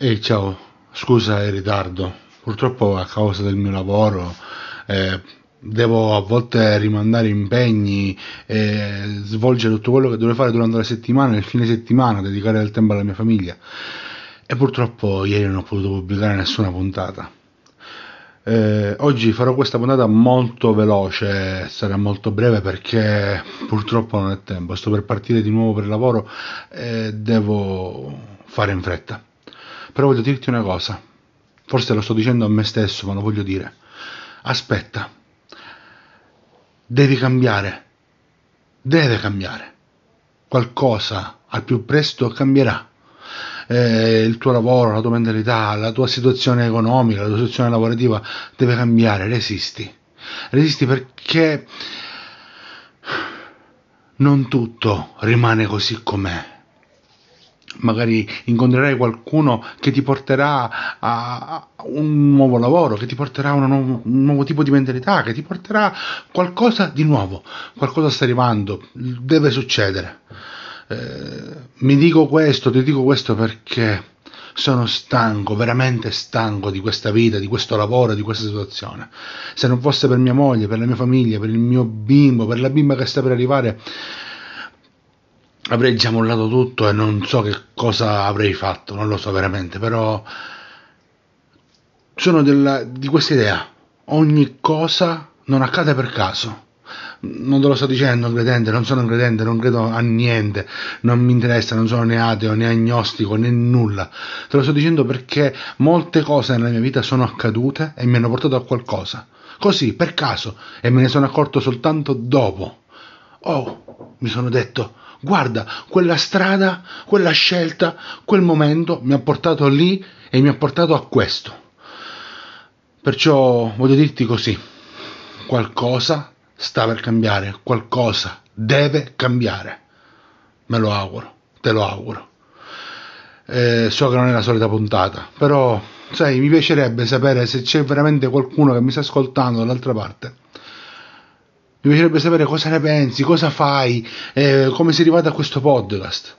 Ehi, ciao, scusa il ritardo. Purtroppo a causa del mio lavoro eh, devo a volte rimandare impegni e svolgere tutto quello che dovrei fare durante la settimana, nel fine settimana, dedicare del tempo alla mia famiglia. E purtroppo ieri non ho potuto pubblicare nessuna puntata. Eh, oggi farò questa puntata molto veloce, sarà molto breve perché purtroppo non è tempo. Sto per partire di nuovo per il lavoro e devo fare in fretta. Però voglio dirti una cosa, forse lo sto dicendo a me stesso, ma lo voglio dire. Aspetta, devi cambiare, deve cambiare. Qualcosa al più presto cambierà. Eh, il tuo lavoro, la tua mentalità, la tua situazione economica, la tua situazione lavorativa deve cambiare, resisti. Resisti perché non tutto rimane così com'è magari incontrerai qualcuno che ti porterà a un nuovo lavoro, che ti porterà a un nuovo tipo di mentalità, che ti porterà qualcosa di nuovo, qualcosa sta arrivando, deve succedere. Eh, mi dico questo, ti dico questo perché sono stanco, veramente stanco di questa vita, di questo lavoro, di questa situazione. Se non fosse per mia moglie, per la mia famiglia, per il mio bimbo, per la bimba che sta per arrivare, avrei già mollato tutto e non so che cosa avrei fatto, non lo so veramente, però sono della, di questa idea, ogni cosa non accade per caso. Non te lo sto dicendo credente, non sono credente, non credo a niente, non mi interessa, non sono né ateo né agnostico né nulla. Te lo sto dicendo perché molte cose nella mia vita sono accadute e mi hanno portato a qualcosa. Così, per caso, e me ne sono accorto soltanto dopo. Oh, mi sono detto, guarda, quella strada, quella scelta, quel momento mi ha portato lì e mi ha portato a questo. Perciò voglio dirti così, qualcosa sta per cambiare, qualcosa deve cambiare. Me lo auguro, te lo auguro. Eh, so che non è la solita puntata, però sai, mi piacerebbe sapere se c'è veramente qualcuno che mi sta ascoltando dall'altra parte mi piacerebbe sapere cosa ne pensi, cosa fai, eh, come sei arrivato a questo podcast.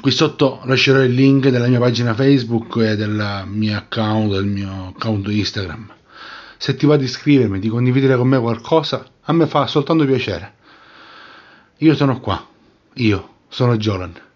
Qui sotto lascerò il link della mia pagina Facebook e del mio account, del mio account Instagram. Se ti va di iscrivermi, di condividere con me qualcosa, a me fa soltanto piacere. Io sono qua. Io sono Jolan.